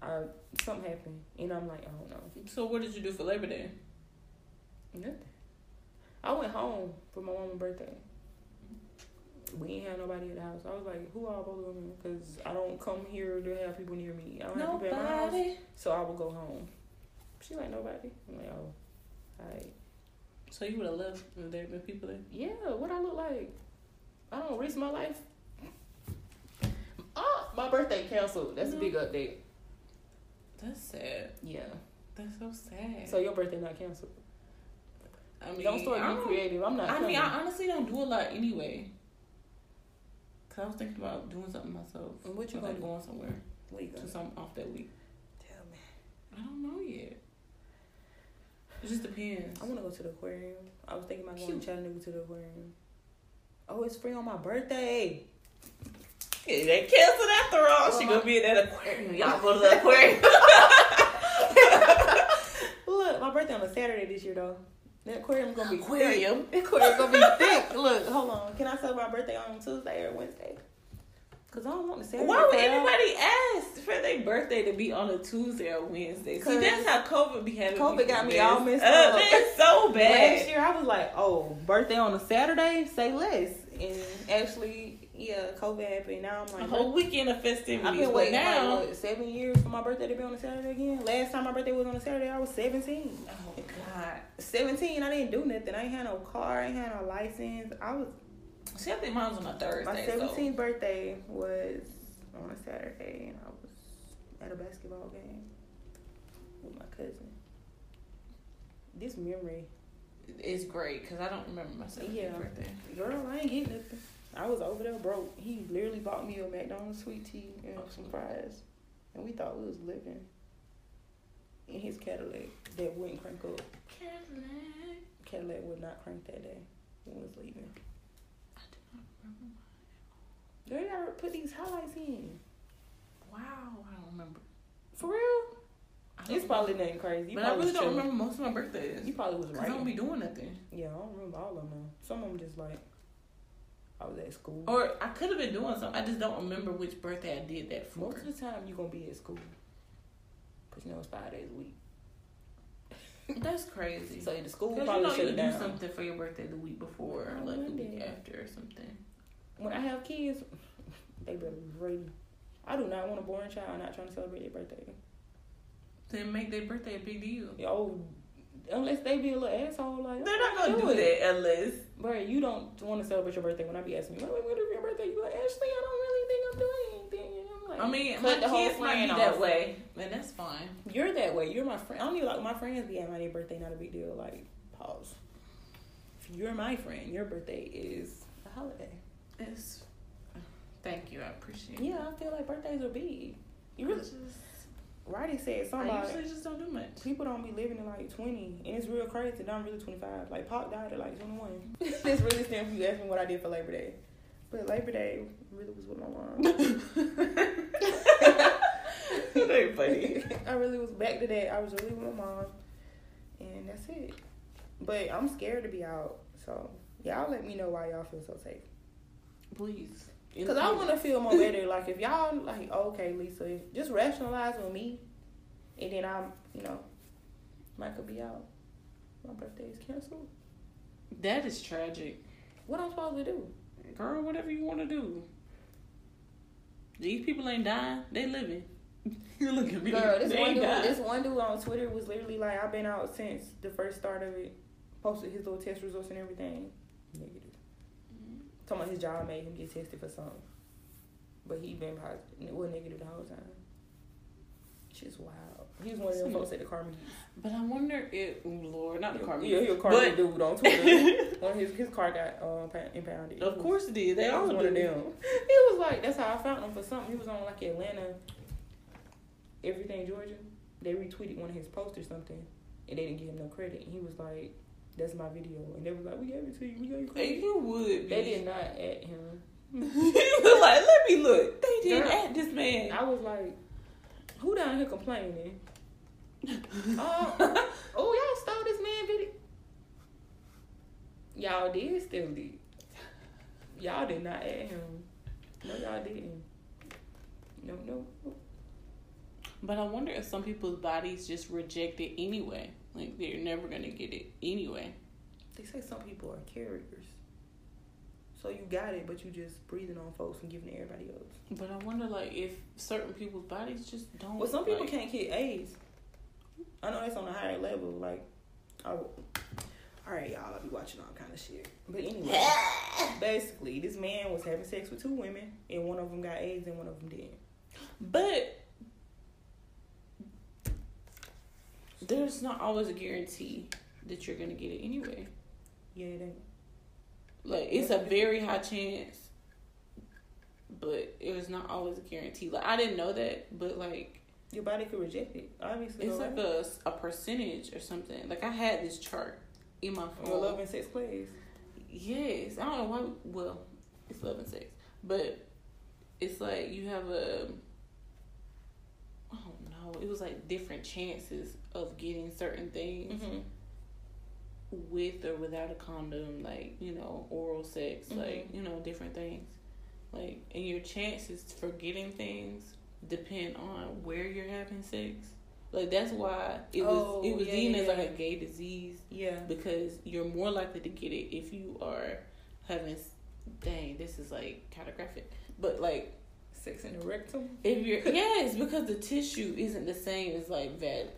I something happened, and I'm like, I don't know, So what did you do for Labor Day? nothing. I went home for my mama's birthday. We ain't have nobody at the house. I was like, who all supposed to go in? Because I don't come here to have people near me. I don't have people at my house. Nobody. So I will go home. She like nobody. I'm like, oh, alright. So you would have left if there had been people there. Yeah, what I look like? I don't risk my life. Oh, my birthday canceled. That's a big update. That's sad. Yeah. That's so sad. So your birthday not canceled. I mean, don't start being creative. I'm not. I mean. I honestly don't do a lot anyway. Cause I was thinking about doing something myself. And what you like gonna do? going somewhere. Going? Since I'm off that week. Tell me. I don't know yet. It just depends. I want to go to the aquarium. I was thinking about going to Chattanooga to the aquarium. Oh, it's free on my birthday. Yeah, they canceled after all. Well, she my- gonna be at that aquarium. Y'all go to the aquarium. Look, my birthday on a Saturday this year though. The aquarium gonna be Aquarium? Thick. Aquarium gonna be thick. Look, hold on. Can I celebrate my birthday on Tuesday or Wednesday? Cause I don't want to say. Why would anybody ask for their birthday to be on a Tuesday or Wednesday? See, that's how COVID be having. COVID got me all messed up. up. It's so bad. Last year I was like, oh, birthday on a Saturday, say less. And actually, yeah, COVID happened. Now I'm A like, whole weekend of festivities. I've been waiting now. like, what, seven years for my birthday to be on a Saturday again. Last time my birthday was on a Saturday, I was 17. oh God. 17, I didn't do nothing. I ain't had no car, I ain't had no license. I was See, I think mine was on a Thursday. my so- 17th birthday was on a Saturday, and I was at a basketball game with my cousin. This memory, It's great because I don't remember my 17th Yeah. birthday. girl, I ain't getting nothing. I was over there broke. He literally bought me a McDonald's sweet tea and some fries, and we thought we was living in his Cadillac that wouldn't crank up. Cadillac. Cadillac would not crank that day when we was leaving. I do not remember. Girl, you gotta put these highlights in. Wow, I don't remember. For real? It's probably nothing crazy. You But I really don't remember most of my birthdays. You probably was Because I don't be doing nothing. Yeah, I don't remember all of them. Some of them just like I was at school. Or I could have been doing something. I just don't remember which birthday I did that for. most of the time you're gonna be at school. Cause you know it's five days a week. That's crazy. So the school Because you probably know you do down. something for your birthday the week before or Oh, like the week after or something. When I have kids, they better be ready. I do not want a boring child not trying to celebrate their birthday. Then make their birthday a big deal. Yo, unless they be a little asshole, like They're not gonna do that unless Bro, you don't want to celebrate your birthday when I be asking you, what am I gonna do for your birthday? You like, Ashley, I don't really think I'm doing anything. And I'm like, I mean my kids might be that way. And that's fine. You're that way. You're my friend. I don't even like my friends be at my birthday, not a big deal. Like, pause. If you're my friend, your birthday is a holiday. It's thank you, I appreciate it. Yeah, I feel like birthdays are big. You really, Righty said I something about usually just don't do much. people don't be living in like 20, and it's real crazy I'm really 25. Like, Pac died at like 21. this really stands for you asking what I did for Labor Day. But Labor Day really was with my mom. that ain't funny. I really was back to that. I was really with my mom, and that's it. But I'm scared to be out, so y'all let me know why y'all feel so safe. Please. Cause I want to feel more better. Like if y'all like, okay, Lisa, just rationalize with me, and then I'm, you know, could be out. My birthday is canceled. That is tragic. What I'm supposed to do? Girl, whatever you want to do. These people ain't dying. They living. you look at me. Girl, this they one dude, dying. this one dude on Twitter was literally like, I've been out since the first start of it. Posted his little test results and everything. Negative. About his job made him get tested for something, but he been positive. Well, negative the whole time. She's wild. He was one of them folks at the car meet. But I wonder if, Lord, not the car meet. Yeah, he a car But- meet dude on Twitter. one of his his car got um, pa- impounded. Of course it did. They all one of them. He was like, that's how I found him for something. He was on like Atlanta, everything Georgia. They retweeted one of his posts or something, and they didn't give him no credit. And he was like, "That's my video," and they was like, "We gave it to you. We gave you Hey, credit." you would be. They did not at him. he was like, let me look. They did Girl. at this man. I was like, "Who down here complaining?" oh, oh, y'all stole this man video. Y'all did still did. Y'all did not at him. No, y'all didn't. No, no. no. But I wonder if some people's bodies just reject it anyway. Like they're never gonna get it anyway. They say some people are carriers. So you got it, but you just breathing on folks and giving it everybody else. But I wonder like if certain people's bodies just don't. Well, some people like, can't get AIDS. I know that's on a higher level. Like, oh, all right, y'all. I'll be watching all kind of shit. But anyway, basically, this man was having sex with two women, and one of them got AIDS, and one of them didn't. But there's not always a guarantee that you're gonna get it anyway. Yeah, it ain't. Like it's a very high chance but it was not always a guarantee. Like I didn't know that, but like Your body could reject it. Obviously, it's like a, a percentage or something. Like I had this chart in my Your phone. love and sex plays. Yes, I don't know why. Well, it's love and sex, but it's like you have a. I don't know. It was like different chances of getting certain things Mm-hmm. with or without a condom, like you know, oral sex, like you know, different things. Like, and your chances for getting things depend on where you're having sex. Like that's why it was Oh, it was yeah, deemed yeah, as like a gay disease Yeah. because you're more likely to get it if you are having. Dang, this is like kind of graphic, but like Sex in the rectum. if you're yes, because the tissue isn't the same as like that.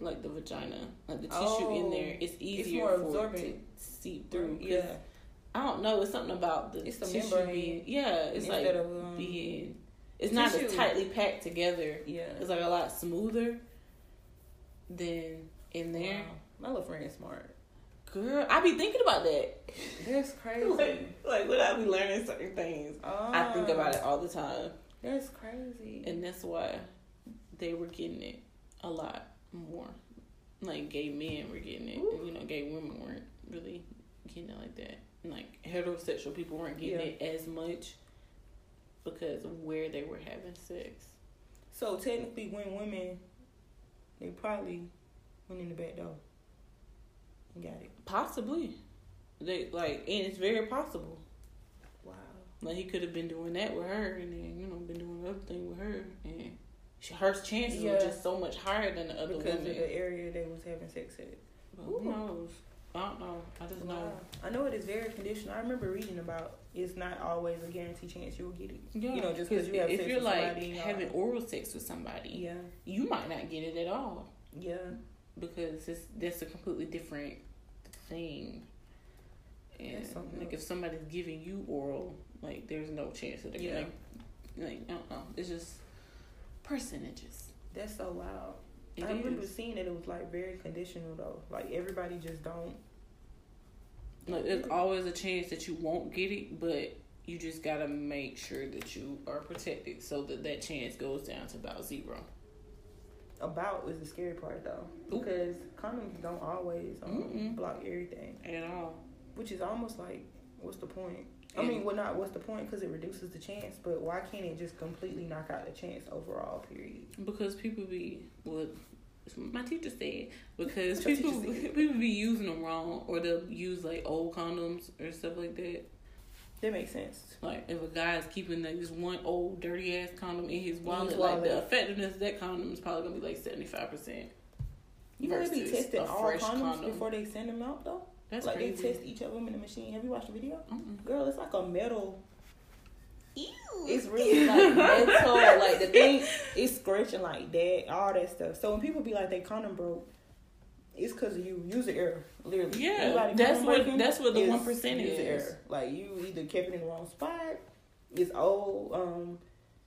Like the vagina, like the tissue in Oh, there. It's easier more for absorbent. it to seep through. Yeah. I don't know. It's something about the It's tissue membrane being yeah. It's Instead like of um, being. It's not as tightly packed together. Yeah. It's like a lot smoother than in there. Wow. My little friend is smart. Girl, I be thinking about that. That's crazy. like, like when I be learning certain things, I think about it all the time, That's crazy. and that's why they were getting it a lot more. Like gay men were getting it, and, you know, gay women weren't really getting it like that. Like heterosexual people weren't getting Yeah. it as much because of where they were having sex. so technically, when women, they probably went in the back door and got it. Possibly, they like, and it's very possible. Wow. Like he could have been doing that with her, and then you know been doing other thing with her, and she, her chances Yeah. were just so much higher than the other because women. of the area they was having sex at. But who knows? I don't know. I just know. I know it is very conditional. I remember reading about it's not always a guaranteed chance you will get it. Yeah, You know, just 'cause 'cause you have sex. if you're like somebody, having oral sex with somebody, Yeah. you might not get it at all Yeah. because it's that's a completely different thing. And like else. if somebody's giving you oral, like there's no chance that they're Yeah. gonna like I don't know. It's just percentages. That's so wild. It I remember is. seeing that it was like very conditional though. Like everybody just don't. Like, there's always a chance that you won't get it, but you just gotta make sure that you are protected so that that chance goes down to about zero. About is the scary part though, Ooh. because condoms don't always um, block everything, At all. which is almost like, what's the point? I mean, well, not what's the point because it reduces the chance, but why can't it just completely knock out the chance overall? Period. Because people be well, my teacher said because people said? people be using them wrong or they'll use like old condoms or stuff like that. That makes sense. Like if a guy's keeping like this one old dirty ass condom in his wallet, like wallet. the effectiveness of that condom is probably gonna be like seventy five percent. You know they be testing all condoms condom. before they send them out though. That's like crazy. they test each of them in the machine. Have you watched the video? Mm-mm. Girl, it's like a metal. Ew. It's really like metal. Like the thing is scratching like that. All that stuff. So when people be like they condom broke, it's because of you user error. Literally. Yeah, Everybody that's what- breaking that's what the 1% is. Error. Like you either kept it in the wrong spot. It's old. Um,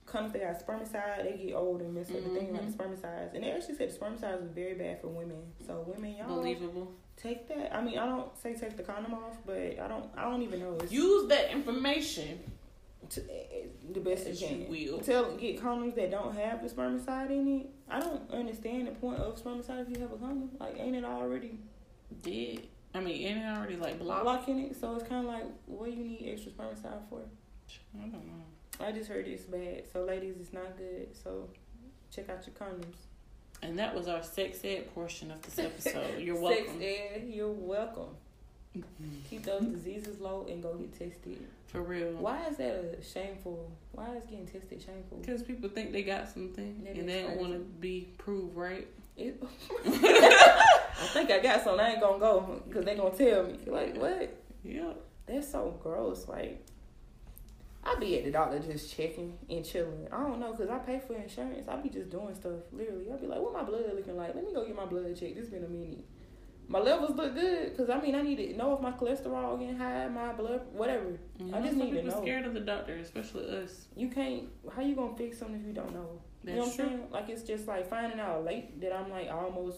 condoms they got spermicide, they get old and mess up the thing like the spermicides. And they actually said the spermicides is very bad for women. So women, y'all Believable. Take that. I mean, I don't say take the condom off, but I don't. I don't even know. It's Use that information. to, the best As you can. will. Tell get condoms that don't have the spermicide in it. I don't understand the point of spermicide if you have a condom. Like, ain't it already Did I mean ain't it already like blocked? blocking it? So it's kind of like, what do you need extra spermicide for? I don't know. I just heard it's bad. So ladies, it's not good. So check out your condoms. And that was our sex ed portion of this episode. You're welcome. Sex ed, you're welcome. Mm-hmm. Keep those diseases low and go get tested. For real. Why is that a shameful? Why is getting tested shameful? Because people think they got something That and they don't want to be proved right. It, I think I got something. I ain't gonna go because they gonna tell me. Like what? Yeah. That's so gross. Like I be at the doctor just checking and chilling. I don't know because I pay for insurance. I be just doing stuff. Literally, I be like, what my blood looking like? Let me go get my blood checked. It's been a minute. My levels look good because I mean I need to know if my cholesterol getting high, my blood, whatever. You I just need to know. scared of the doctor, especially us. You can't. How you gonna fix something if you don't know? you know what I'm That's true. saying? Like it's just like finding out late that I'm like almost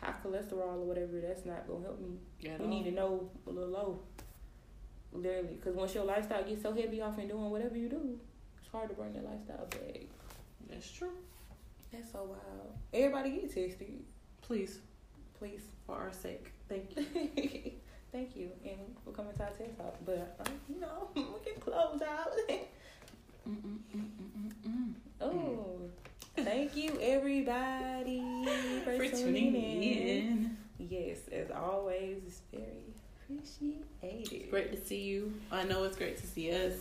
high cholesterol or whatever. That's not gonna help me. At We all. need to know a little low. Literally, because once your lifestyle gets so heavy off and doing whatever you do, it's hard to bring that lifestyle back. That's true. That's so wild. Everybody get tested, Please, please. for our sake. Thank you. Thank you, and we're coming to our TED Talk. But uh, you know, we can close out. Oh, thank you everybody for, For tuning in. Yes, as always, it's very appreciated. Great to see you. I know it's great to see us.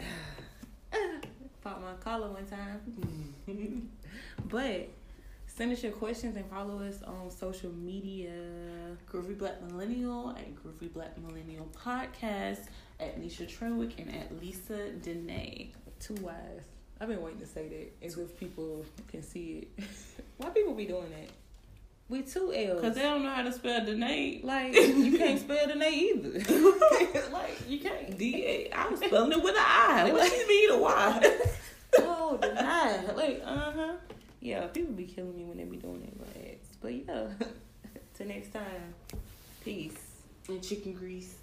Fought my collar one time. But send us your questions and follow us on social media. Groovy Black Millennial at Groovy Black Millennial Podcast at Nisha Trenwick and at Lisa Dene. Two Y's. I've been waiting to say that as if people can see it. Why people be doing that? With two L's. Because they don't know how to spell Dene. like you can't spell the name either. like you can't. D A. I was spelling it with an I. What you mean a Y? Oh, deny. Like, uh huh. Yeah, people be killing me when they be doing it. But, but yeah. Till next time. Peace. And chicken grease.